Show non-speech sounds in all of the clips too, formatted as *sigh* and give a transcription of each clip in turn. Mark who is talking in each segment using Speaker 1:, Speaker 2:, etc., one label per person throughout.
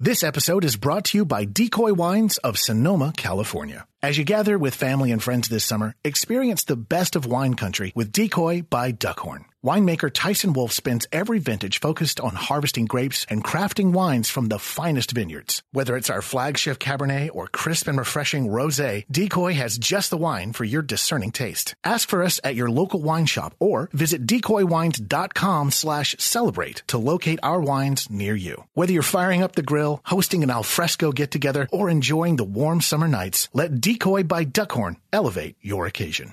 Speaker 1: This episode is brought to you by Decoy Wines of Sonoma, California. As you gather with family and friends this summer, experience the best of wine country with Decoy by Duckhorn. Winemaker Tyson Wolf spends every vintage focused on harvesting grapes and crafting wines from the finest vineyards. Whether it's our flagship Cabernet or crisp and refreshing Rosé, Decoy has just the wine for your discerning taste. Ask for us at your local wine shop or visit decoywines.com slash celebrate to locate our wines near you. Whether you're firing up the grill, hosting an alfresco get-together, or enjoying the warm summer nights, let Decoy by Duckhorn elevate your occasion.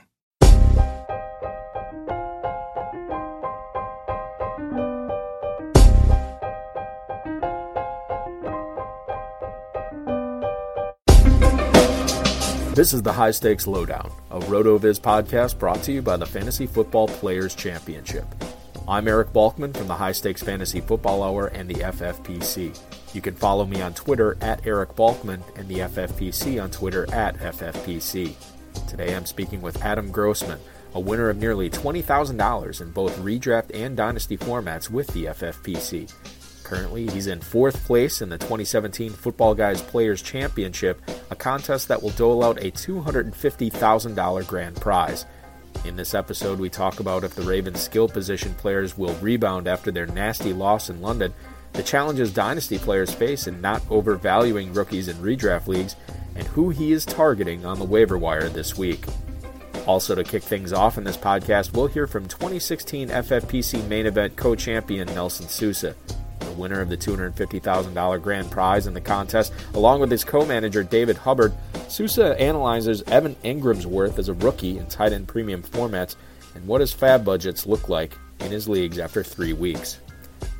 Speaker 2: This is the High Stakes Lowdown, a RotoViz podcast brought to you by the Fantasy Football Players Championship. I'm Eric Balkman from the High Stakes Fantasy Football Hour and the FFPC. You can follow me on Twitter at Eric Balkman and the FFPC on Twitter at FFPC. Today I'm speaking with Adam Grossman, a winner of nearly $20,000 in both redraft and dynasty formats with the FFPC. Currently, he's in fourth place in the 2017 Footballguys Players Championship, a contest that will dole out a $250,000 grand prize. In this episode, we talk about if the Ravens' skill position players will rebound after their nasty loss in London, the challenges dynasty players face in not overvaluing rookies in redraft leagues, and who he is targeting on the waiver wire this week. Also, to kick things off in this podcast, we'll hear from 2016 FFPC main event co champion Nelson Sousa the winner of the $250,000 grand prize in the contest, along with his co manager David Hubbard. Sousa analyzes Evan Engram's worth as a rookie in tight end premium formats and what his FAAB budgets look like in his leagues after three weeks.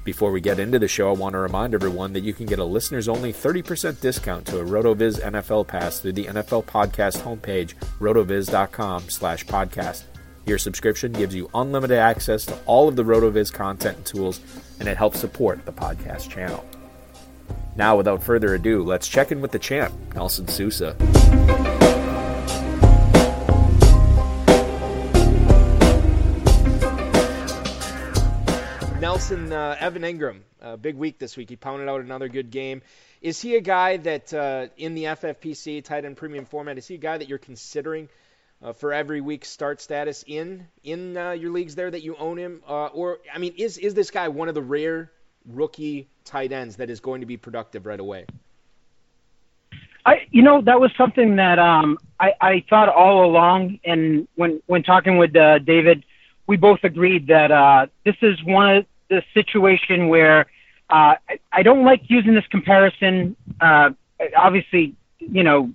Speaker 2: Before we get into the show, I want to remind everyone that you can get a listeners only 30% discount to a RotoViz NFL pass through the NFL podcast homepage, rotoviz.com slash podcast. Your subscription gives you unlimited access to all of the RotoViz content and tools, and it helps support the podcast channel. Now, without further ado, let's check in with the champ, Nelson Sousa.
Speaker 3: Nelson uh, Evan Engram, uh, big week this week. He pounded out another good game. Is he a guy that uh, in the FFPC tight end premium format? Is he a guy that you're considering uh, for every week start status in in uh, your leagues there that you own him? Uh, or I mean, is is this guy one of the rare rookie tight ends that is going to be productive right away?
Speaker 4: I you know that was something that um, I I thought all along, and when when talking with uh, David, we both agreed that uh, this is one of the situation where uh, I, I don't like using this comparison. Uh, obviously, you know,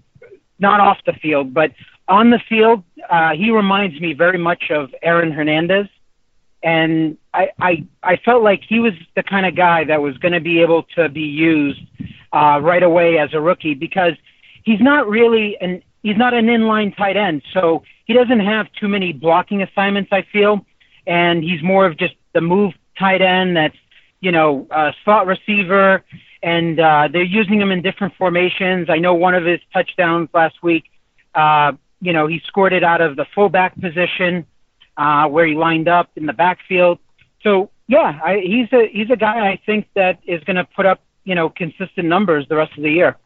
Speaker 4: not off the field, but on the field, uh, he reminds me very much of Aaron Hernandez, and I, I I felt like he was the kind of guy that was going to be able to be used uh, right away as a rookie because he's not really an he's not an inline tight end, so he doesn't have too many blocking assignments. I feel, and he's more of just the move tight end that's you know uh, slot receiver, and uh, they're using him in different formations. I know one of his touchdowns last week. Uh, you know, he scored it out of the fullback position uh, where he lined up in the backfield. So yeah, I, he's a he's a guy I think that is going to put up you know consistent numbers the rest of the year.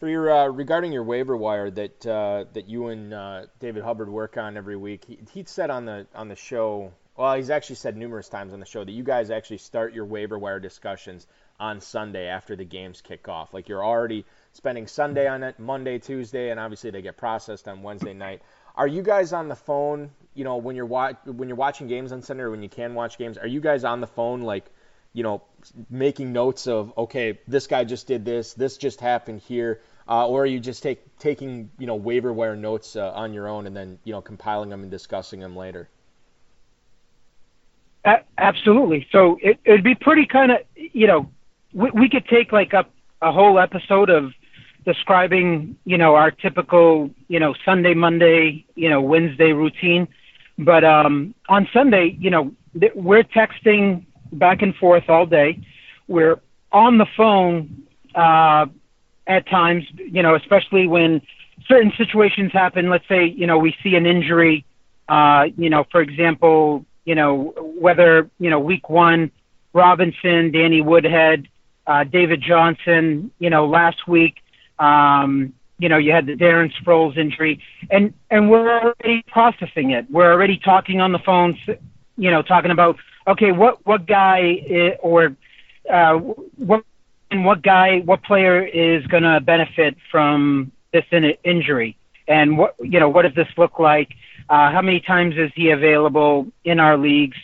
Speaker 2: For your uh, regarding your waiver wire that uh, that you and uh, David Hubbard work on every week, he, he said on the on the show. Well, he's actually said numerous times on the show that you guys actually start your waiver wire discussions on Sunday after the games kick off. Like you're already spending Sunday on it, Monday, Tuesday, and obviously they get processed on Wednesday night. Are you guys on the phone? You know, when you're wa- when you're watching games on Sunday or when you can watch games, are you guys on the phone like? you know, making notes of okay, this guy just did this, this just happened here, uh, or are you just take taking you know waiver wire notes uh, on your own and then you know compiling them and discussing them later?
Speaker 4: Absolutely. So it, it'd be pretty kind of you know we, we could take like a a whole episode of describing you know our typical you know Sunday, Monday, you know Wednesday routine, but um, on Sunday, you know we're texting back and forth all day. We're on the phone uh, at times, you know, especially when certain situations happen. Let's say, you know, we see an injury, uh, you know, for example, you know, whether, you know, week one, Robinson, Danny Woodhead, uh, David Johnson, you know, last week, um, you know, you had the Darren Sproles injury, and and we're already processing it. We're already talking on the phones, you know, talking about okay, what what guy or uh, what and what guy, what player is going to benefit from this in- injury, and what you know, what does this look like? Uh, how many times is he available in our leagues?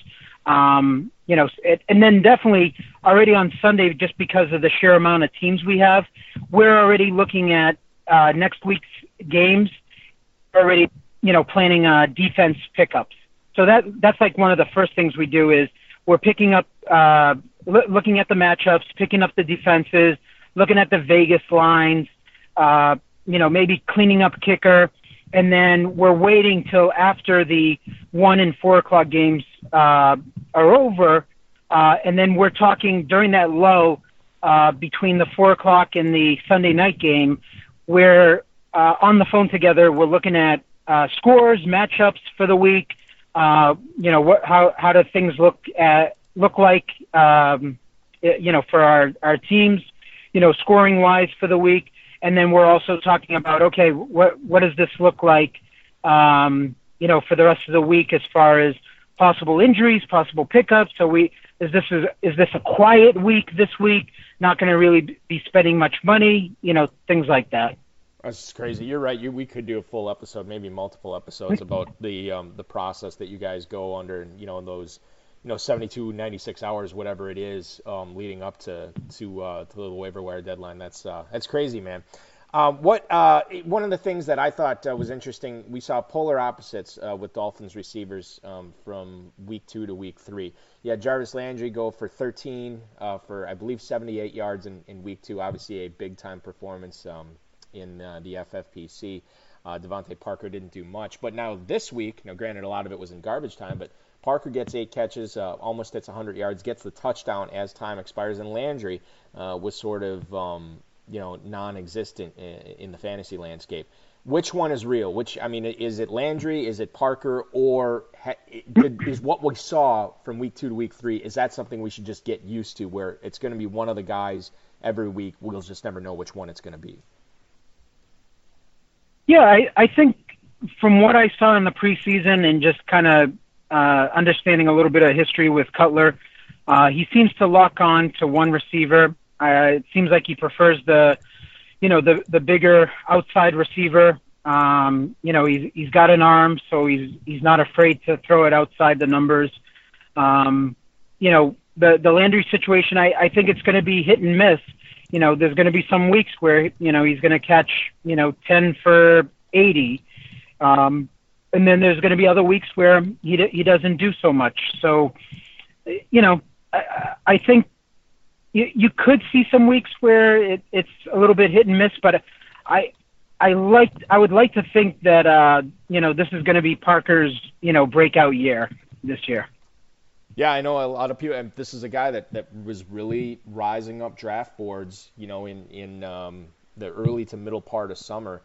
Speaker 4: Um, you know, it, and then definitely already on Sunday, just because of the sheer amount of teams we have, we're already looking at uh, next week's games. Already, you know, planning uh, defense pickups. So that that's like one of the first things we do is we're picking up, uh, l- looking at the matchups, picking up the defenses, looking at the Vegas lines, uh, you know, maybe cleaning up kicker, and then we're waiting till after the one and four o'clock games uh, are over, uh, and then we're talking during that low uh, between the four o'clock and the Sunday night game. We're uh, on the phone together. We're looking at uh, scores, matchups for the week, uh, you know, what, how how do things look at look like, um, you know, for our our teams, you know, scoring wise for the week, and then we're also talking about okay, what what does this look like, um, you know, for the rest of the week as far as possible injuries, possible pickups. So we is this is is this a quiet week this week? Not going to really be spending much money, you know, things like that.
Speaker 2: That's crazy. You're right. You, we could do a full episode, maybe multiple episodes about *laughs* the um, the process that you guys go under, and you know, in those, you know, 72, 96 hours, whatever it is, um, leading up to to uh, to the waiver wire deadline. That's uh, that's crazy, man. Um, what uh, one of the things that I thought uh, was interesting, we saw polar opposites uh, with Dolphins receivers um, from week two to week three. Had Jarvis Landry go for 13 uh, for I believe 78 yards in, in week two. Obviously a big time performance. Um, in uh, the FFPC. Uh, DeVante Parker didn't do much, but now this week, now granted a lot of it was in garbage time, but Parker gets eight catches, uh, almost hits 100 yards, gets the touchdown as time expires, and Landry uh, was sort of um, you know non-existent in, in the fantasy landscape. Which one is real? Which I mean, is it Landry? Is it Parker? Or ha- is what we saw from week two to week three? Is that something we should just get used to, where it's going to be one of the guys every week? We'll just never know which one it's going to be.
Speaker 4: Yeah, I, I think from what I saw in the preseason and just kind of uh, understanding a little bit of history with Cutler, uh, he seems to lock on to one receiver. Uh, it seems like he prefers the, you know, the the bigger outside receiver. Um, you know, he's he's got an arm, so he's he's not afraid to throw it outside the numbers. Um, you know, the the Landry situation, I, I think it's going to be hit and miss you know, there's going to be some weeks where, you know, he's going to catch, you know, 10 for 80. Um, and then there's going to be other weeks where he, he doesn't do so much. So, you know, I, I think you, you could see some weeks where it, it's a little bit hit and miss, but I, I like I would like to think that uh, you know this is going to be Parker's you know breakout year this year.
Speaker 2: Yeah, I know a lot of people. And this is a guy that, that was really rising up draft boards, you know, in in um, the early to middle part of summer.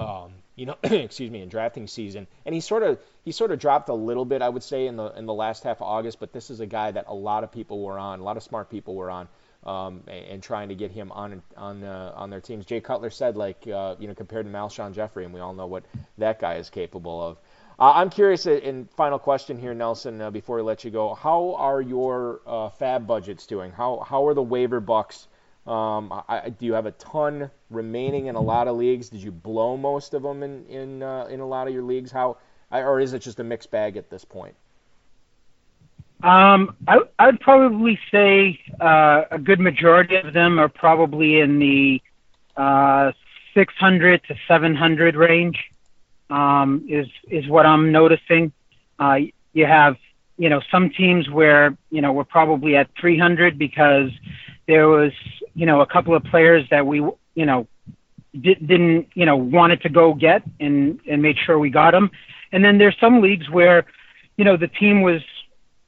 Speaker 2: Um, you know, *clears throat* excuse me, in drafting season, and he sort of he sort of dropped a little bit, I would say, in the in the last half of August. But this is a guy that a lot of people were on, a lot of smart people were on, um, and, and, trying to get him on on uh, on their teams. Jay Cutler said, like, uh, you know, compared to Alshon Jeffery, and we all know what that guy is capable of. Uh, I'm curious, uh, in final question here, Nelson, uh, before we let you go, how are your uh, FAAB budgets doing? How how are the waiver bucks? Um, I, do you have a ton remaining in a lot of leagues? Did you blow most of them in in uh, in a lot of your leagues? How or is it just a mixed bag at this point?
Speaker 4: Um, I, I'd probably say uh, a good majority of them are probably in the 600 to 700 range um, is is what I'm noticing. Uh, you have you know some teams where you know we're probably at 300 because there was you know a couple of players that we you know di- didn't you know wanted to go get and and made sure we got them. And then there's some leagues where you know the team was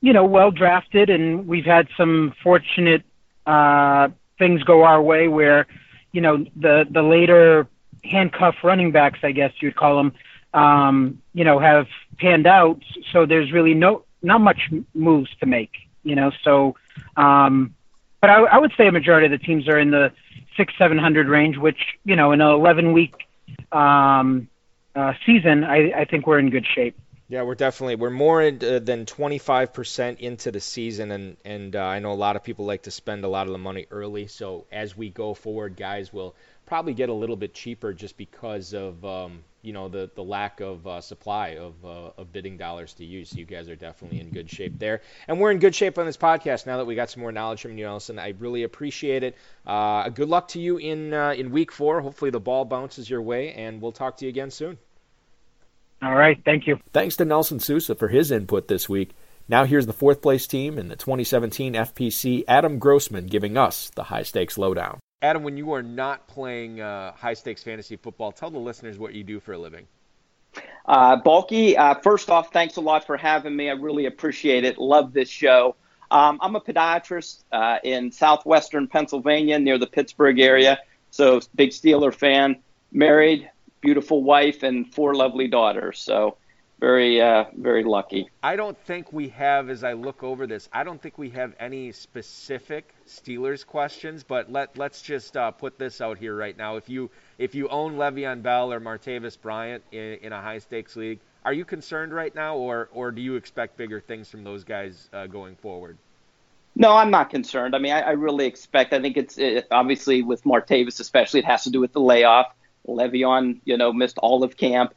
Speaker 4: you know well drafted and we've had some fortunate uh, things go our way where you know the the later handcuff running backs, I guess you'd call them, um, you know, have panned out. So there's really no not much moves to make, you know. So, um, but I, I would say a majority of the teams are in the six seven hundred range, which you know, in an eleven week um, uh, season, I, I think we're in good shape.
Speaker 2: Yeah, we're definitely we're more in, uh, than 25% into the season, and and uh, I know a lot of people like to spend a lot of the money early. So as we go forward, guys will probably get a little bit cheaper just because of um, you know the the lack of uh, supply of uh, of bidding dollars to use. So you guys are definitely in good shape there, and we're in good shape on this podcast now that we got some more knowledge from you, Nelson. I really appreciate it. Uh, good luck to you in uh, in week four. Hopefully the ball bounces your way, and we'll talk to you again soon.
Speaker 4: All right, thank you.
Speaker 5: Thanks to Nelson Sousa for his input this week. Now here's the fourth place team in the 2017 FPC, Adam Grossman, giving us the high stakes lowdown.
Speaker 2: Adam, when you are not playing uh, high stakes fantasy football, tell the listeners what you do for a living.
Speaker 6: Uh, Balky, uh, first off, thanks a lot for having me. I really appreciate it. Love this show. Um, I'm a podiatrist uh, in southwestern Pennsylvania near the Pittsburgh area. So, big Steeler fan, married, beautiful wife, and four lovely daughters. So, very uh, very lucky.
Speaker 2: I don't think we have, as I look over this, I don't think we have any specific Steelers questions. But let let's just uh, put this out here right now. If you if you own Le'Veon Bell or Martavis Bryant in, in a high stakes league, are you concerned right now, or or do you expect bigger things from those guys uh, going forward?
Speaker 6: No, I'm not concerned. I mean, I, I really expect. I think it's it, obviously with Martavis, especially, it has to do with the layoff. Le'Veon, you know, missed all of camp.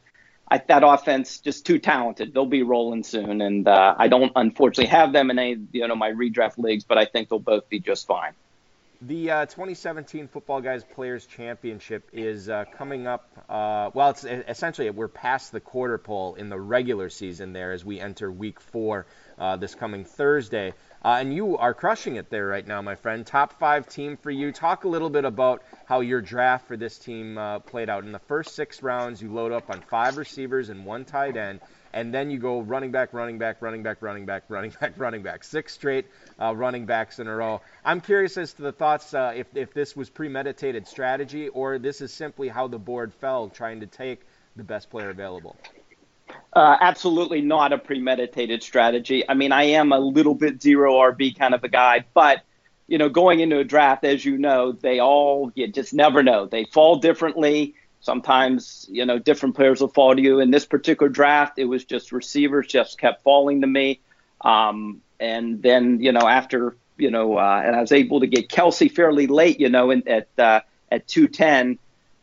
Speaker 6: I, that offense just too talented. They'll be rolling soon, and uh, I don't unfortunately have them in any you know my redraft leagues, but I think they'll both be just fine.
Speaker 2: The uh, 2017 Footballguys Players Championship is uh, coming up. Uh, well, it's essentially we're past the quarter pole in the regular season there as we enter Week Four uh, this coming Thursday. Uh, and you are crushing it there right now, my friend. Top five team for you. Talk a little bit about how your draft for this team uh, played out. In the first six rounds, you load up on five receivers and one tight end, and then you go running back, running back, running back, running back, *laughs* running back, running back. Six straight uh, running backs in a row. I'm curious as to the thoughts uh, if, if this was premeditated strategy or this is simply how the board fell trying to take the best player available.
Speaker 6: Uh, absolutely not a premeditated strategy. I mean, I am a little bit zero RB kind of a guy, but you know, going into a draft, as you know, they all you just never know. They fall differently. Sometimes, you know, different players will fall to you. In this particular draft, it was just receivers just kept falling to me. Um, and then, you know, after, you know, uh, and I was able to get Kelce fairly late, you know, in, at uh, at 210,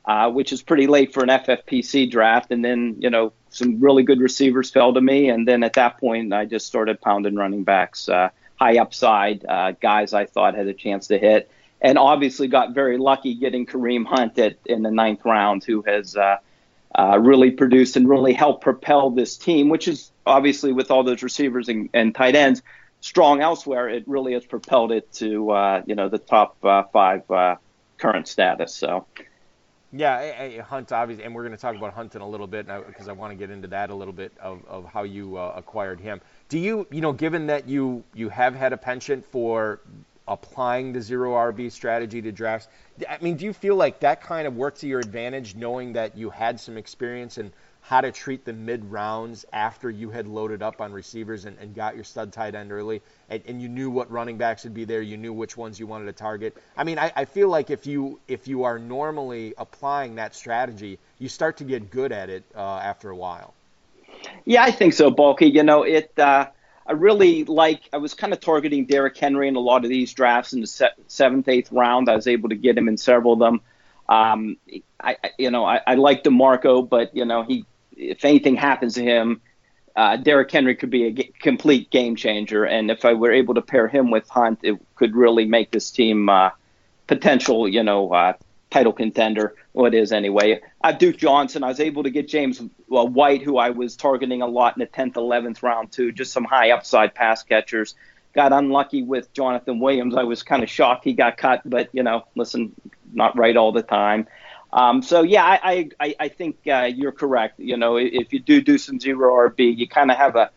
Speaker 6: uh, which is pretty late for an FFPC draft. And then, you know, some really good receivers fell to me, and then at that point, I just started pounding running backs, uh, high upside uh, guys I thought had a chance to hit, and obviously got very lucky getting Kareem Hunt at, in the ninth round, who has uh, uh, really produced and really helped propel this team, which is obviously with all those receivers and, and tight ends strong elsewhere. It really has propelled it to uh, you know the top uh, five current status. So
Speaker 2: Yeah, Hunt obviously, and we're going to talk about Hunt in a little bit because I, I want to get into that a little bit of, of how you uh, acquired him. Do you, you know, given that you you have had a penchant for applying the zero RB strategy to drafts, I mean, do you feel like that kind of worked to your advantage, knowing that you had some experience and how to treat the mid rounds after you had loaded up on receivers and, and got your stud tight end early, and, and, you knew what running backs would be there, you knew which ones you wanted to target. I mean, I, I, feel like if you if you are normally applying that strategy, you start to get good at it uh, after a while.
Speaker 6: Yeah, I think so, Balky. You know, it. Uh, I really like. I was kind of targeting Derrick Henry in a lot of these drafts in the se- seventh, eighth round. I was able to get him in several of them. Um, I, you know, I, I like DeMarco, but you know, he if anything happens to him, uh, Derrick Henry could be a g- complete game changer. And if I were able to pair him with Hunt, it could really make this team uh, potential, you know, uh, title contender. Well, it is anyway. Uh, Duke Johnson, I was able to get James well, White, who I was targeting a lot in the 10th, 11th round, too. Just some high upside pass catchers. Got unlucky with Jonathan Williams. I was kind of shocked he got cut, but, you know, listen, not right all the time. Um, so yeah, I I, I think uh, you're correct. You know, if you do do some zero RB, you kind of have a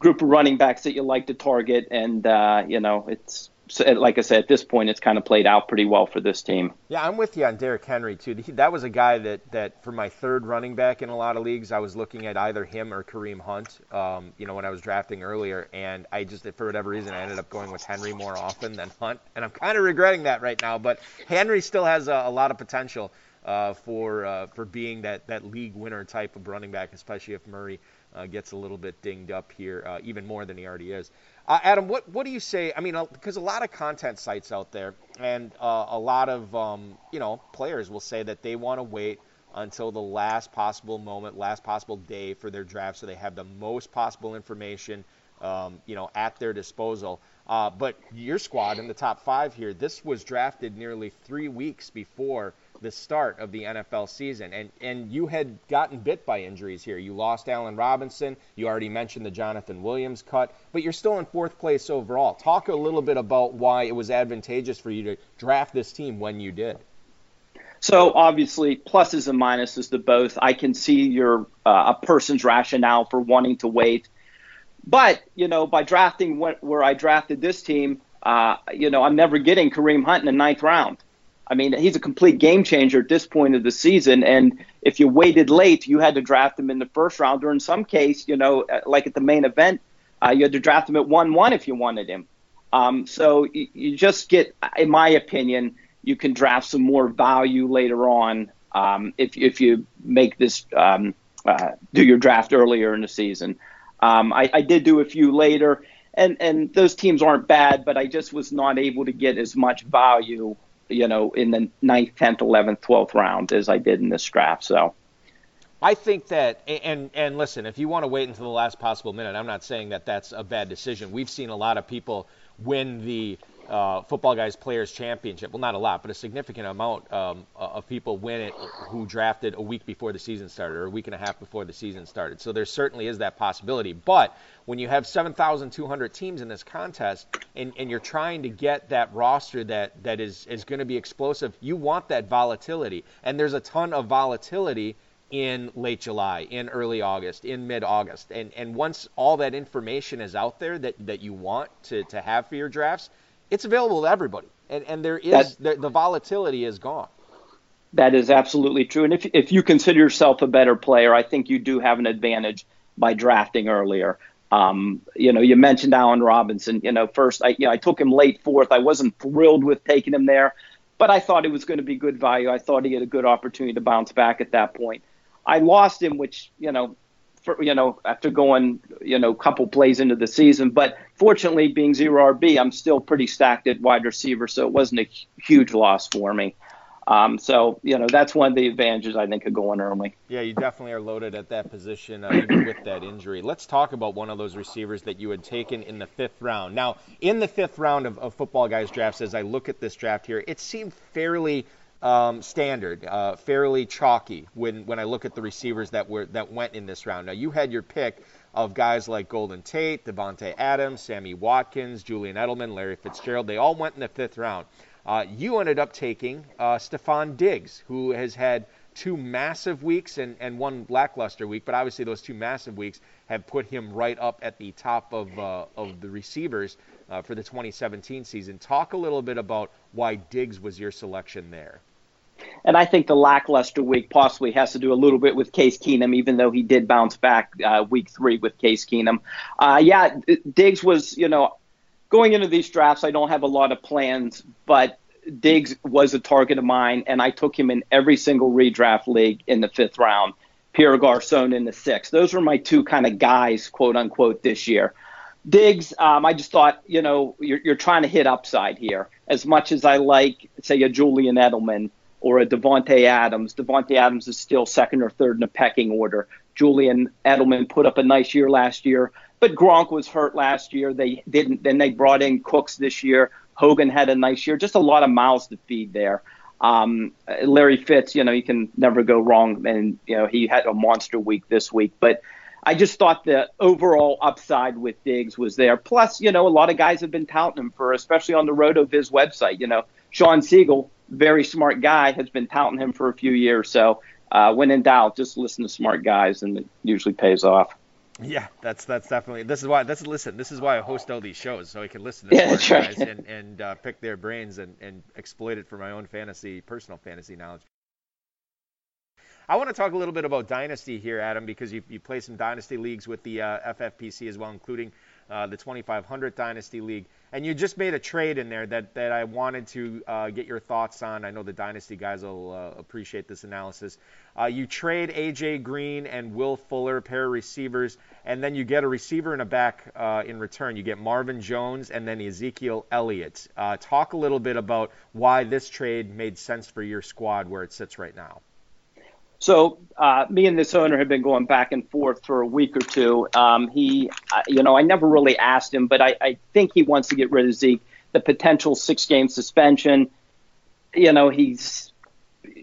Speaker 6: group of running backs that you like to target, and uh, you know, it's like I said, at this point, it's kind of played out pretty well for this team.
Speaker 2: Yeah, I'm with you on Derrick Henry too. That was a guy that that for my third running back in a lot of leagues, I was looking at either him or Kareem Hunt. Um, you know, when I was drafting earlier, and I just for whatever reason I ended up going with Henry more often than Hunt, and I'm kind of regretting that right now. But Henry still has a, a lot of potential uh, for uh, for being that that league winner type of running back, especially if Murray uh, gets a little bit dinged up here, uh, even more than he already is. Uh, Adam, what what do you say? I mean, because a lot of content sites out there and a lot of um, you know players will say that they want to wait until the last possible moment, last possible day for their draft, so they have the most possible information, um, you know, at their disposal. Uh, but your squad in the top five here, this was drafted nearly three weeks before the start of the NFL season. And and you had gotten bit by injuries here. You lost Allen Robinson. You already mentioned the Jonathan Williams cut, but you're still in fourth place overall. Talk a little bit about why it was advantageous for you to draft this team when you did.
Speaker 6: So obviously, pluses and minuses to both. I can see your uh, a person's rationale for wanting to wait, but you know, by drafting where I drafted this team, uh, you know, I'm never getting Kareem Hunt in the ninth round. I mean, he's a complete game changer at this point of the season. And if you waited late, you had to draft him in the first round, or in some case, you know, uh, like at the main event, uh, you had to draft him at one-one if you wanted him. Um, so you, you, just get, in my opinion, you can draft some more value later on um, if if you make this um, uh, do your draft earlier in the season. Um, I, I did do a few later, and and those teams aren't bad, but I just was not able to get as much value you know, in the ninth, tenth, eleventh, twelfth round as I did in this draft. So.
Speaker 2: I think that, and and listen, if you want to wait until the last possible minute, I'm not saying that that's a bad decision. We've seen a lot of people win the uh, Footballguys Players Championship. Well, not a lot, but a significant amount um, of people win it who drafted a week before the season started or a week and a half before the season started. So there certainly is that possibility. But when you have 7,200 teams in this contest and, and you're trying to get that roster that, that is, is going to be explosive, you want that volatility. And there's a ton of volatility in late July, in early August, in mid August. And, and once all that information is out there that, that you want to, to have for your drafts, it's available to everybody, and and there is the, the volatility is gone.
Speaker 6: That is absolutely true. And if if you consider yourself a better player, I think you do have an advantage by drafting earlier. Um, you know, you mentioned Allen Robinson. You know, first I you know I took him late fourth. I wasn't thrilled with taking him there, but I thought it was going to be good value. I thought he had a good opportunity to bounce back at that point. I lost him, which you know for, you know, after going, you know, a couple plays into the season. But fortunately, being zero RB, I'm still pretty stacked at wide receiver, so it wasn't a huge loss for me. Um, so, you know, that's one of the advantages I think of going early.
Speaker 2: Yeah, you definitely are loaded at that position, uh, even with that injury. Let's talk about one of those receivers that you had taken in the fifth round. Now, in the fifth round of, of football guys' drafts, as I look at this draft here, it seemed fairly um, standard, uh, fairly chalky when, when I look at the receivers that were that went in this round. Now you had your pick of guys like Golden Tate, Davante Adams, Sammy Watkins, Julian Edelman, Larry Fitzgerald. They all went in the fifth round. Uh, you ended up taking uh, Stefon Diggs, who has had two massive weeks and, and one lackluster week, but obviously those two massive weeks have put him right up at the top of, uh, of the receivers uh, for the 2017 season. Talk a little bit about why Diggs was your selection there.
Speaker 6: And I think the lackluster week possibly has to do a little bit with Case Keenum, even though he did bounce back uh, week three with Case Keenum. Uh, yeah, Diggs was, you know, going into these drafts, I don't have a lot of plans, but Diggs was a target of mine, and I took him in every single redraft league in the fifth round. Pierre Garcon in the sixth. Those were my two kind of guys, quote unquote, this year. Diggs, um, I just thought, you know, you're, you're trying to hit upside here. As much as I like, say, a Julian Edelman or a Davante Adams, Davante Adams is still second or third in the pecking order. Julian Edelman put up a nice year last year, but Gronk was hurt last year. They didn't. Then they brought in Cooks this year. Hogan had a nice year. Just a lot of mouths to feed there. Um, Larry Fitz, you know, you can never go wrong, and you know he had a monster week this week. But I just thought the overall upside with Diggs was there. Plus, you know, a lot of guys have been touting him for, especially on the RotoViz website. You know, Shawn Siegele, very smart guy, has been touting him for a few years. So uh, when in doubt, just listen to smart guys, and it usually pays off.
Speaker 2: Yeah, that's that's definitely. This is why. This listen. This is why I host all these shows so I can listen to
Speaker 6: yeah,
Speaker 2: smart
Speaker 6: guys
Speaker 2: right. and and uh, pick their brains and and exploit it for my own fantasy, personal fantasy knowledge. I want to talk a little bit about dynasty here, Adam, because you you play some dynasty leagues with the uh, FFPC as well, including uh, the 2500 Dynasty League. And you just made a trade in there that, that I wanted to uh, get your thoughts on. I know the Dynasty guys will uh, appreciate this analysis. Uh, you trade A.J. Green and Will Fuller, pair of receivers, and then you get a receiver and a back uh, in return. You get Marvin Jones and then Ezekiel Elliott. Uh, talk a little bit about why this trade made sense for your squad where it sits right now.
Speaker 6: So uh, me and this owner have been going back and forth for a week or two. Um, he, uh, you know, I never really asked him, but I, I think he wants to get rid of Zeke. The potential six-game suspension. You know, he's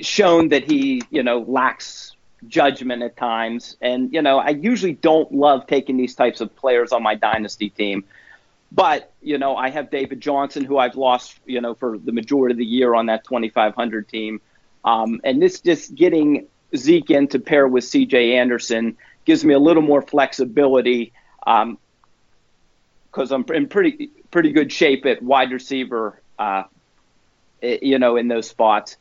Speaker 6: shown that he, you know, lacks judgment at times, and you know, I usually don't love taking these types of players on my dynasty team. But you know, I have David Johnson, who I've lost, you know, for the majority of the year on that 2,500 team. Um, and this just getting Zeke in to pair with C.J. Anderson gives me a little more flexibility because um, I'm in pretty pretty good shape at wide receiver, uh, you know, in those spots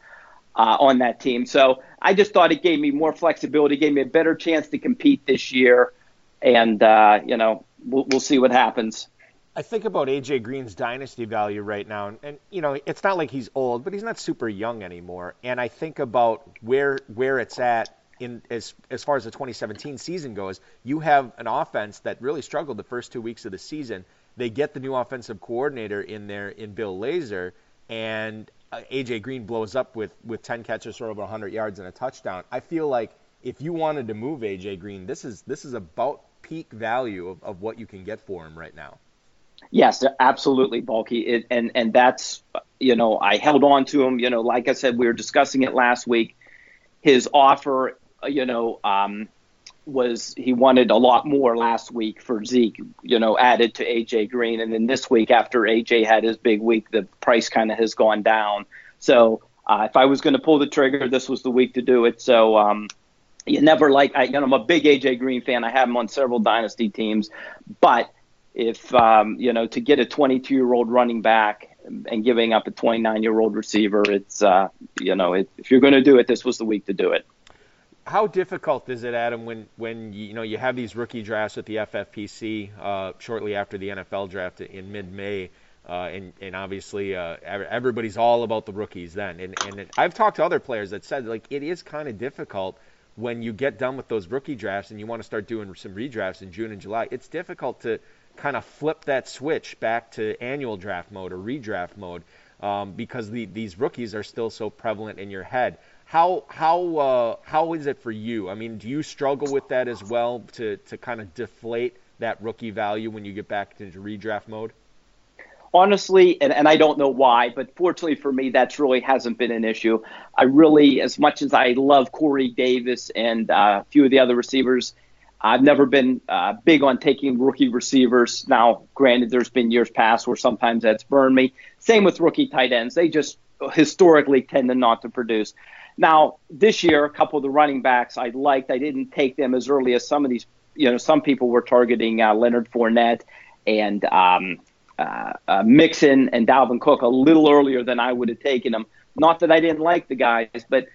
Speaker 6: uh, on that team. So I just thought it gave me more flexibility, gave me a better chance to compete this year, and uh, you know, we'll, we'll see what happens.
Speaker 2: I think about AJ Green's dynasty value right now, and, and, you know it's not like he's old, but he's not super young anymore. And I think about where where it's at in as as far as the 2017 season goes. You have an offense that really struggled the first two weeks of the season. They get the new offensive coordinator in there in Bill Lazor, and uh, AJ Green blows up with with 10 catches for over 100 yards and a touchdown. I feel like if you wanted to move AJ Green, this is this is about peak value of, of what you can get for him right now.
Speaker 6: Yes, absolutely, Balky, it, and and that's you know I held on to him. You know, like I said, we were discussing it last week. His offer, you know, um, was he wanted a lot more last week for Zeke, you know, added to AJ Green, and then this week after AJ had his big week, the price kind of has gone down. So uh, if I was going to pull the trigger, this was the week to do it. So um, you never like I, you know I'm a big AJ Green fan. I have him on several dynasty teams, but if um, you know to get a 22 year old running back and giving up a 29 year old receiver, it's uh, you know it, if you're going to do it, this was the week to do it.
Speaker 2: How difficult is it, Adam, when when you know you have these rookie drafts at the FFPC uh, shortly after the NFL draft in mid May? Uh, and, and obviously, uh, everybody's all about the rookies then. And, and I've talked to other players that said like it is kind of difficult when you get done with those rookie drafts and you want to start doing some redrafts in June and July. It's difficult to kind of flip that switch back to annual draft mode or redraft mode um, because the, these rookies are still so prevalent in your head. How how uh, how is it for you? I mean, do you struggle with that as well to to kind of deflate that rookie value when you get back into redraft mode?
Speaker 6: honestly, and, and I don't know why, but fortunately for me, that's really hasn't been an issue. I really, as much as I love Corey Davis and uh, a few of the other receivers, I've never been uh, big on taking rookie receivers. Now, granted, there's been years past where sometimes that's burned me. Same with rookie tight ends. They just historically tend to not to produce. Now, this year, a couple of the running backs I liked. I didn't take them as early as some of these. You know, some people were targeting uh, Leonard Fournette and um, uh, uh, Mixon and Dalvin Cook a little earlier than I would have taken them. Not that I didn't like the guys, but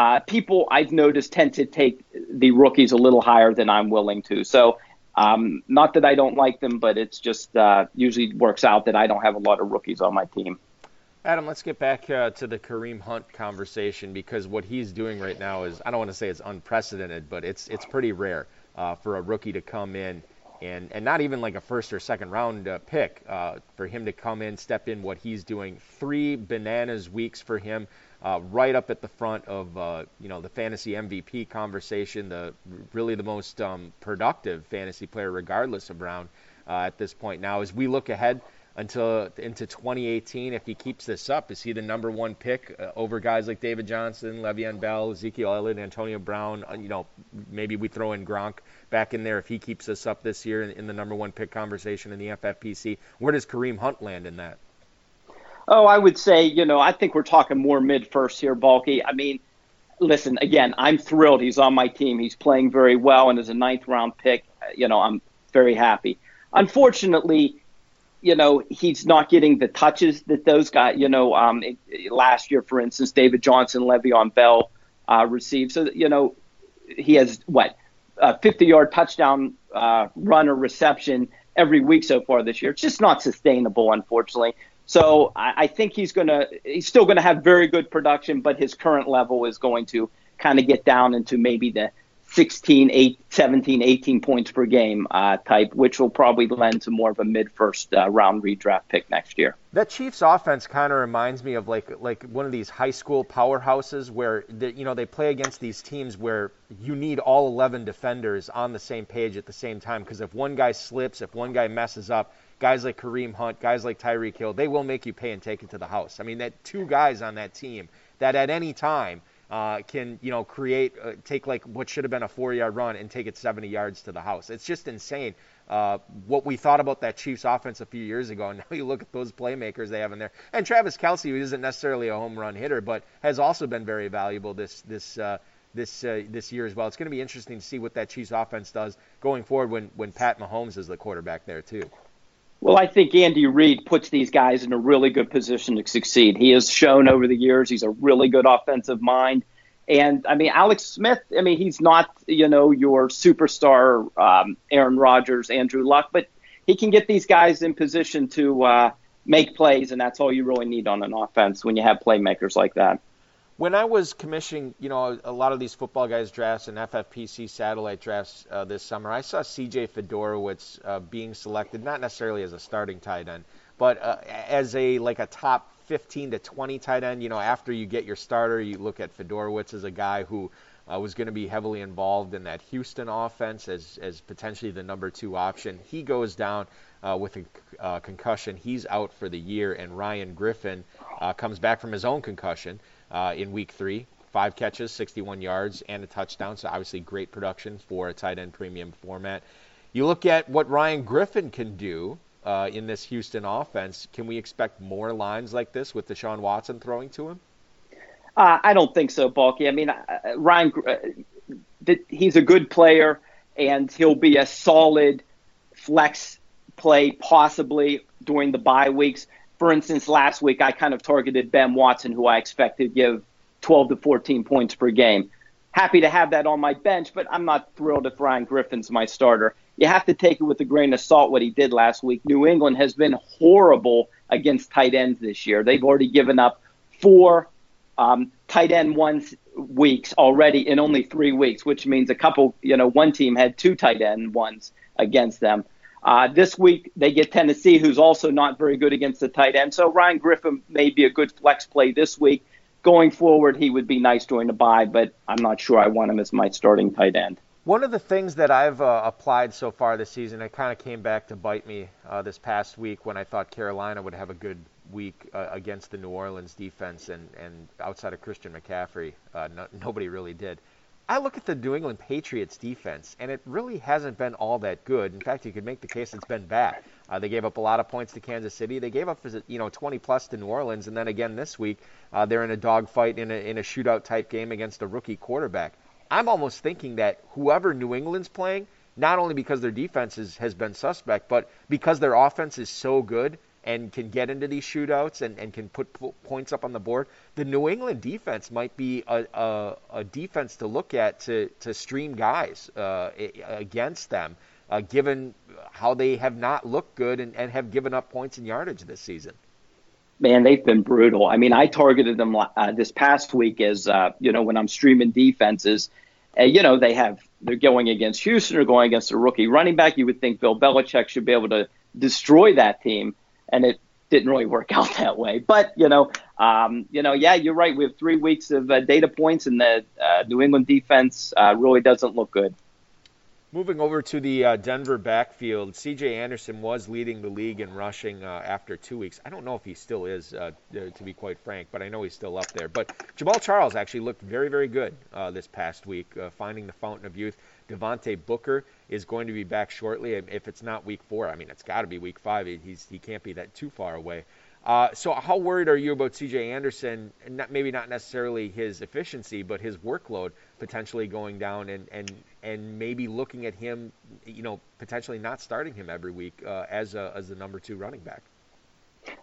Speaker 6: uh, people I've noticed tend to take the rookies a little higher than I'm willing to. So, um, not that I don't like them, but it's just uh, usually works out that I don't have a lot of rookies on my team.
Speaker 2: Adam, let's get back uh, to the Kareem Hunt conversation because what he's doing right now is I don't want to say it's unprecedented, but it's it's pretty rare uh, for a rookie to come in and and not even like a first or second round uh, pick uh, for him to come in, step in what he's doing. Three bananas weeks for him, uh, right up at the front of uh, you know the fantasy MVP conversation, the really the most um, productive fantasy player, regardless of round uh, at this point. Now, as we look ahead until into 2018. If he keeps this up, is he the number one pick uh, over guys like David Johnson, Le'Veon Bell, Ezekiel Elliott, Antonio Brown? Uh, you know, maybe we throw in Gronk back in there if he keeps this up this year in, in the number one pick conversation in the FFPC. Where does Kareem Hunt land in that?
Speaker 6: Oh, I would say, you know, I think we're talking more mid first here, Balky. I mean, listen, again, I'm thrilled he's on my team. He's playing very well, and as a ninth round pick, you know, I'm very happy. Unfortunately, you know, he's not getting the touches that those guys, you know, um, last year, for instance, David Johnson, Le'Veon Bell uh, received. So, you know, he has what, a 50 yard touchdown uh, run or reception every week so far this year. It's just not sustainable, unfortunately. So I, I think he's going to, he's still going to have very good production, but his current level is going to kind of get down into maybe the 16, 8, 17, 18 points per game uh, type, which will probably lend to more of a mid first uh, round redraft pick next year.
Speaker 2: That Chiefs offense kind of reminds me of like like one of these high school powerhouses where you know they play against these teams where you need all 11 defenders on the same page at the same time because if one guy slips, if one guy messes up, guys like Kareem Hunt, guys like Tyreek Hill, they will make you pay and take it to the house. I mean, that two guys on that team that at any time uh, can you know create uh, take like what should have been a four yard run and take it 70 yards to the house. It's just insane uh, what we thought about that Chiefs offense a few years ago, and *laughs* now you look at those playmakers they have in there. And Travis Kelce, who isn't necessarily a home run hitter, but has also been very valuable this this. Uh, this uh, this year as well. It's going to be interesting to see what that Chiefs offense does going forward when when Pat Mahomes is the quarterback there too.
Speaker 6: Well, I think Andy Reid puts these guys in a really good position to succeed. He has shown over the years he's a really good offensive mind. And I mean, Alex Smith, I mean, he's not, you know, your superstar um, Aaron Rodgers, Andrew Luck, but he can get these guys in position to uh, make plays, and that's all you really need on an offense when you have playmakers like that
Speaker 2: when I was commissioning, you know, a lot of these football guys drafts and FFPC satellite drafts uh, this summer, I saw C.J. Fiedorowicz uh, being selected, not necessarily as a starting tight end, but uh, as a like a top 15 to 20 tight end. You know, after you get your starter, you look at Fiedorowicz as a guy who uh, was going to be heavily involved in that Houston offense as as potentially the number two option. He goes down. Uh, with a uh, concussion. He's out for the year, and Ryan Griffin uh, comes back from his own concussion uh, in week three. Five catches, 61 yards, and a touchdown. So obviously great production for a tight end premium format. You look at what Ryan Griffin can do uh, in this Houston offense. Can we expect more lines like this with Deshaun Watson throwing to him?
Speaker 6: Uh, I don't think so, Balky. I mean, uh, Ryan, uh, he's a good player, and he'll be a solid flex play possibly during the bye weeks for instance, last week I kind of targeted Ben Watson, who I expect to give 12 to 14 points per game. Happy to have that on my bench, but I'm not thrilled if Ryan Griffin's my starter. You have to take it with a grain of salt what he did last week. New England has been horrible against tight ends this year. They've already given up four um, tight end ones weeks already in only three weeks, which means a couple, you know, one team had two tight end ones against them. Uh, this week they get Tennessee, who's also not very good against the tight end. So Ryan Griffin may be a good flex play this week. Going forward, he would be nice during the bye, but I'm not sure I want him as my starting tight end.
Speaker 2: One of the things that I've uh, applied so far this season, it kind of came back to bite me uh, this past week when I thought Carolina would have a good week uh, against the New Orleans defense, and, and outside of Christian McCaffrey, uh, no, nobody really did. I look at the New England Patriots defense, and it really hasn't been all that good. In fact, you could make the case it's been bad. Uh, they gave up a lot of points to Kansas City. They gave up, you know, 20 plus to New Orleans, and then again this week uh, they're in a dogfight in a in a shootout type game against a rookie quarterback. I'm almost thinking that whoever New England's playing, not only because their defense is, has been suspect, but because their offense is so good and can get into these shootouts and, and can put points up on the board, the New England defense might be a, a, a defense to look at to, to stream guys uh, against them, uh, given how they have not looked good and, and have given up points and yardage this season.
Speaker 6: Man, they've been brutal. I mean, I targeted them uh, this past week as, uh, you know, when I'm streaming defenses. Uh, you know, they have, they're going against Houston or going against a rookie running back. You would think Bill Belichick should be able to destroy that team and it didn't really work *laughs* out that way. But you know, um, you know, yeah, you're right. We have three weeks of uh, data points, and the uh, New England defense uh, really doesn't look good.
Speaker 2: Moving over to the uh, Denver backfield, C.J. Anderson was leading the league in rushing uh, after two weeks. I don't know if he still is, uh, to be quite frank, but I know he's still up there. But Jamaal Charles actually looked very, very good this past week, finding the fountain of youth. Devontae Booker is going to be back shortly. If it's not week four, I mean, it's got to be week five. He's, he can't be that too far away. Uh, so, how worried are you about C.J. Anderson? Not, maybe not necessarily his efficiency, but his workload potentially going down, and and and maybe looking at him, you know, potentially not starting him every week uh, as a, as the number two running back.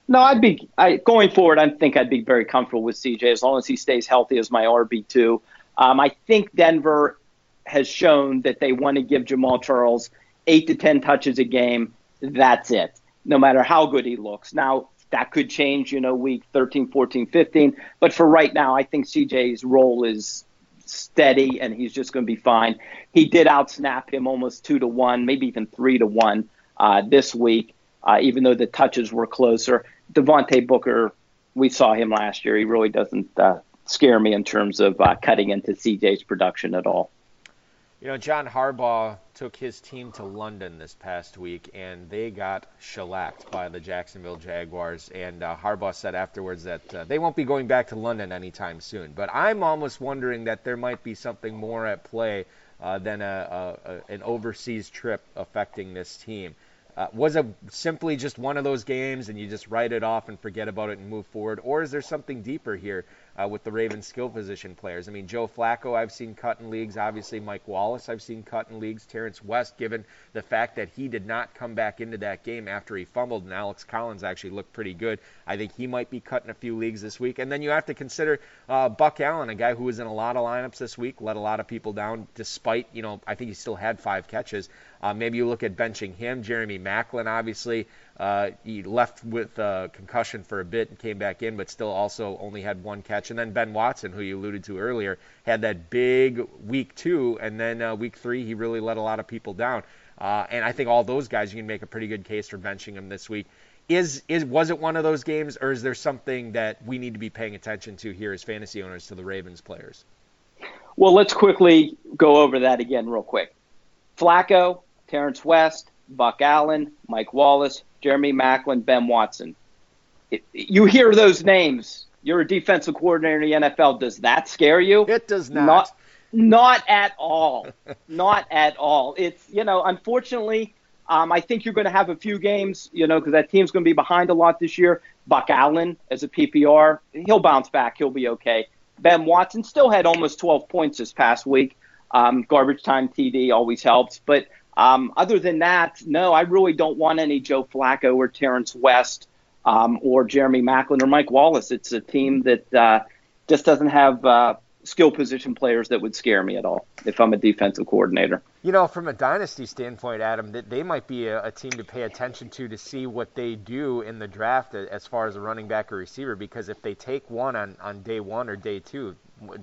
Speaker 6: No, I'd be I, going forward. I think I'd be very comfortable with CJ as long as he stays healthy as my RB two. Um, I think Denver has shown that they want to give Jamaal Charles eight to 10 touches a game. That's it, no matter how good he looks. Now, that could change, you know, week 13, 14, 15. But for right now, I think CJ's role is steady and he's just going to be fine. He did outsnap him almost two to one, maybe even three to one uh, this week, uh, even though the touches were closer. Devontae Booker, we saw him last year. He really doesn't uh, scare me in terms of uh, cutting into CJ's production at all.
Speaker 2: You know, John Harbaugh took his team to London this past week, and they got shellacked by the Jacksonville Jaguars. And uh, Harbaugh said afterwards that uh, they won't be going back to London anytime soon. But I'm almost wondering that there might be something more at play uh, than a, a, a, an overseas trip affecting this team. Uh, was it simply just one of those games and you just write it off and forget about it and move forward? Or is there something deeper here uh, with the Ravens skill position players. I mean, Joe Flacco, I've seen cut in leagues. Obviously, Mike Wallace, I've seen cut in leagues. Terrance West, given the fact that he did not come back into that game after he fumbled, and Alex Collins actually looked pretty good. I think he might be cut in a few leagues this week. And then you have to consider uh, Buck Allen, a guy who was in a lot of lineups this week, let a lot of people down, despite, you know, I think he still had five catches. Uh, maybe you look at benching him. Jeremy Maclin, obviously, uh, he left with a concussion for a bit and came back in, but still also only had one catch. And then Ben Watson, who you alluded to earlier, had that big week two, and then uh, week three he really let a lot of people down. Uh, and I think all those guys you can make a pretty good case for benching him this week. Is is was it one of those games, or is there something that we need to be paying attention to here as fantasy owners to the Ravens players?
Speaker 6: Well, let's quickly go over that again, real quick. Flacco, Terrance West, Buck Allen, Mike Wallace, Jeremy Maclin, Ben Watson. It, you hear those names. You're a defensive coordinator in the NFL. Does that scare you?
Speaker 2: It does not.
Speaker 6: Not, not at all. *laughs* not at all. It's, you know, unfortunately, um, I think you're going to have a few games, you know, because that team's going to be behind a lot this year. Buck Allen as a PPR, he'll bounce back. He'll be okay. Ben Watson still had almost 12 points this past week. Um, garbage time TD always helps. But um, other than that, no, I really don't want any Joe Flacco or Terrance West um, or Jeremy Maclin or Mike Wallace. It's a team that uh, just doesn't have uh, skill position players that would scare me at all if I'm a defensive coordinator.
Speaker 2: You know, from a dynasty standpoint, Adam, that they might be a, a, team to pay attention to to see what they do in the draft as far as a running back or receiver. Because if they take one on, on day one or day two,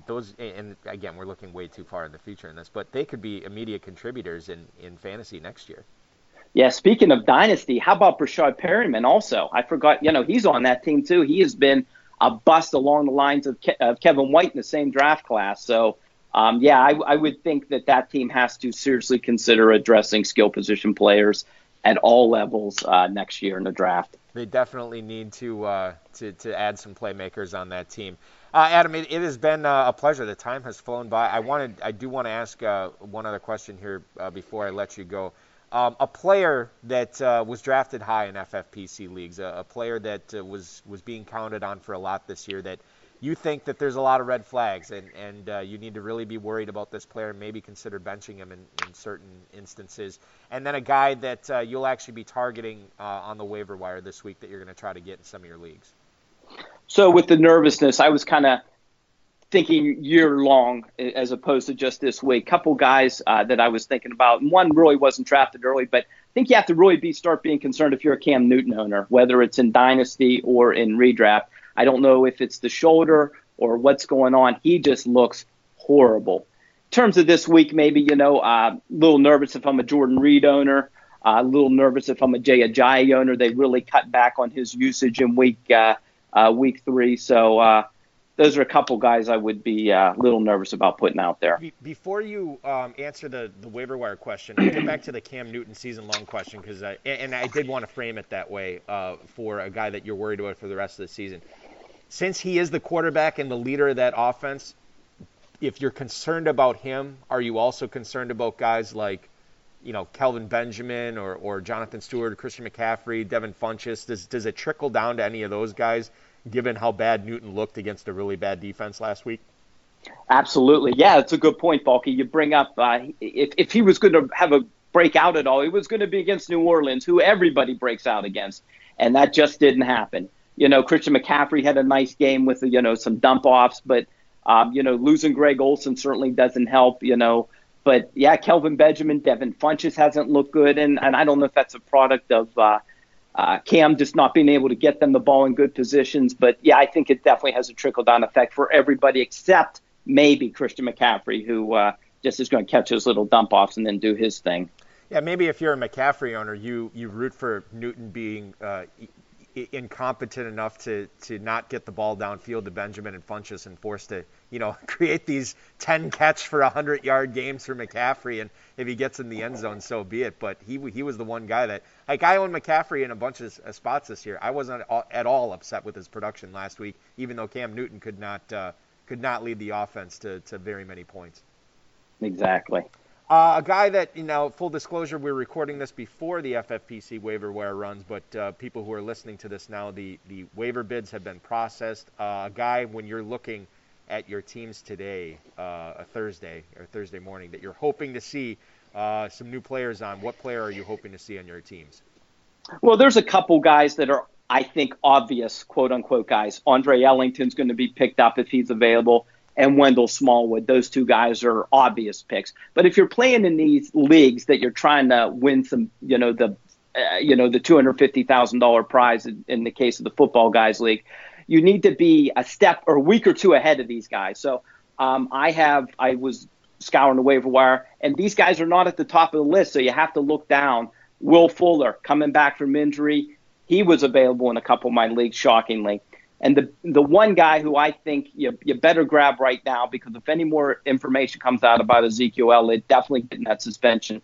Speaker 2: those and again we're looking way too far in the future in this, but they could be immediate contributors in in fantasy next year.
Speaker 6: Yeah, speaking of dynasty, how about Breshad Perriman? Also, I forgot. You know, he's on that team too. He has been a bust along the lines of, Ke- of Kevin White in the same draft class. So, um, yeah, I, I would think that that team has to seriously consider addressing skill position players at all levels uh, next year in the draft.
Speaker 2: They definitely need to uh, to to add some playmakers on that team. Uh, Adam, it, it, has been uh, a pleasure. The time has flown by. I wanted, I do want to ask uh, one other question here uh, before I let you go. Um, a player that uh, was drafted high in FFPC leagues, a, a player that uh, was was being counted on for a lot this year. That you think that there's a lot of red flags, and and you need to really be worried about this player, and maybe consider benching him in, in certain instances. And then a guy that you'll actually be targeting on the waiver wire this week that you're going to try to get in some of your leagues.
Speaker 6: So with the nervousness, I was kind of thinking year long as opposed to just this week. Couple guys uh, that I was thinking about. One really wasn't drafted early, but I think you have to really be start being concerned if you're a Cam Newton owner, whether it's in dynasty or in redraft. I don't know if it's the shoulder or what's going on. He just looks horrible. In terms of this week, maybe you know, a uh, little nervous if I'm a Jordan Reed owner. Uh, a little nervous if I'm a Jay Ajayi owner. They really cut back on his usage in week uh, uh, week three. So uh, those are a couple guys I would be uh, a little nervous about putting out there.
Speaker 2: Before you um, answer the, the waiver wire question, I'll get back to the Cam Newton season long question because and I did want to frame it that way uh, for a guy that you're worried about for the rest of the season. Since he is the quarterback and the leader of that offense, if you're concerned about him, are you also concerned about guys like you know, Kelvin Benjamin or, or Jonathan Stewart, Christian McCaffrey, Devin Funchess? Does, does it trickle down to any of those guys, given how bad Newton looked against a really bad defense last week?
Speaker 6: Absolutely. Yeah, it's a good point, Balky. You bring up uh, if, if he was going to have a breakout at all, it was going to be against New Orleans, who everybody breaks out against. And that just didn't happen. You know, Christian McCaffrey had a nice game with, you know, some dump offs, but, um, you know, losing Greg Olsen certainly doesn't help. You know, but yeah, Kelvin Benjamin, Devin Funchess hasn't looked good, and, and I don't know if that's a product of uh, uh, Cam just not being able to get them the ball in good positions. But yeah, I think it definitely has a trickle down effect for everybody except maybe Christian McCaffrey, who uh, just is going to catch those little dump offs and then do his thing.
Speaker 2: Yeah, maybe if you're a McCaffrey owner, you you root for Newton being uh, incompetent enough to to not get the ball downfield to Benjamin and Funchess and forced to you know *laughs* create these 10 catch for 100 yard games for McCaffrey. And if he gets in the end zone so be it. But he he was the one guy that like I own McCaffrey in a bunch of spots this year. I wasn't at all upset with his production last week even though Cam Newton could not uh, could not lead the offense to to very many points.
Speaker 6: Exactly
Speaker 2: uh, a guy that, you know, full disclosure, we're recording this before the FFPC waiver wire runs, but uh, people who are listening to this now, the, the waiver bids have been processed. Uh, a guy, when you're looking at your teams today, uh, a Thursday or Thursday morning, that you're hoping to see uh, some new players on, what player are you hoping to see on your teams?
Speaker 6: Well, there's a couple guys that are, I think, obvious, quote unquote, guys. Andre Ellington's going to be picked up if he's available and Wendell Smallwood. Those two guys are obvious picks. But if you're playing in these leagues that you're trying to win some, you know, the uh, you know the two hundred fifty thousand dollar prize in, in, the case of the Footballguys league, you need to be a step or a week or two ahead of these guys. So um, I have I was scouring the waiver wire, and these guys are not at the top of the list, so you have to look down. Will Fuller coming back from injury, he was available in a couple of my leagues, shockingly. And the the one guy who I think you, you better grab right now because if any more information comes out about Ezekiel Elliott, definitely getting that suspension.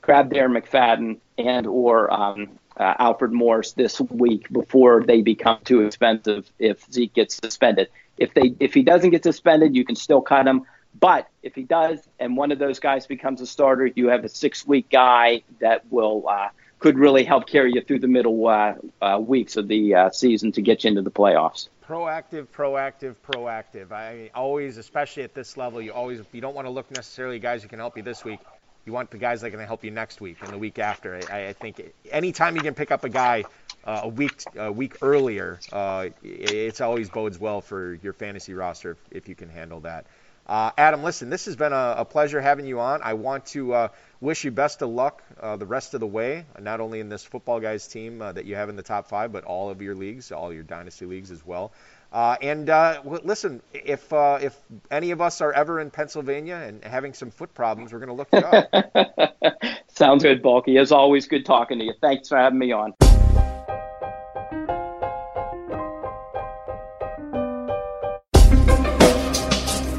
Speaker 6: Grab Darren McFadden and or um, uh, Alfred Morris this week before they become too expensive. If Zeke gets suspended, if they if he doesn't get suspended, you can still cut him. But if he does, and one of those guys becomes a starter, you have a six week guy that will uh, could really help carry you through the middle uh, uh, weeks of the uh, season to get you into the playoffs.
Speaker 2: Proactive, proactive, proactive. I always, especially at this level, you always you don't want to look necessarily guys who can help you this week. You want the guys that can help you next week and the week after. I, I think anytime you can pick up a guy uh, a week a week earlier, uh, it's always bodes well for your fantasy roster if, if you can handle that. Uh, Adam, listen, this has been a, a, pleasure having you on. I want to uh, wish you best of luck uh, the rest of the way, not only in this Footballguys team uh, that you have in the top five, but all of your leagues, all your dynasty leagues as well. Uh, and uh, listen, if if any of us are ever in Pennsylvania and having some foot problems, we're going to look you up. *laughs*
Speaker 6: Sounds good, Balky. As always, good talking to you. Thanks for having me on.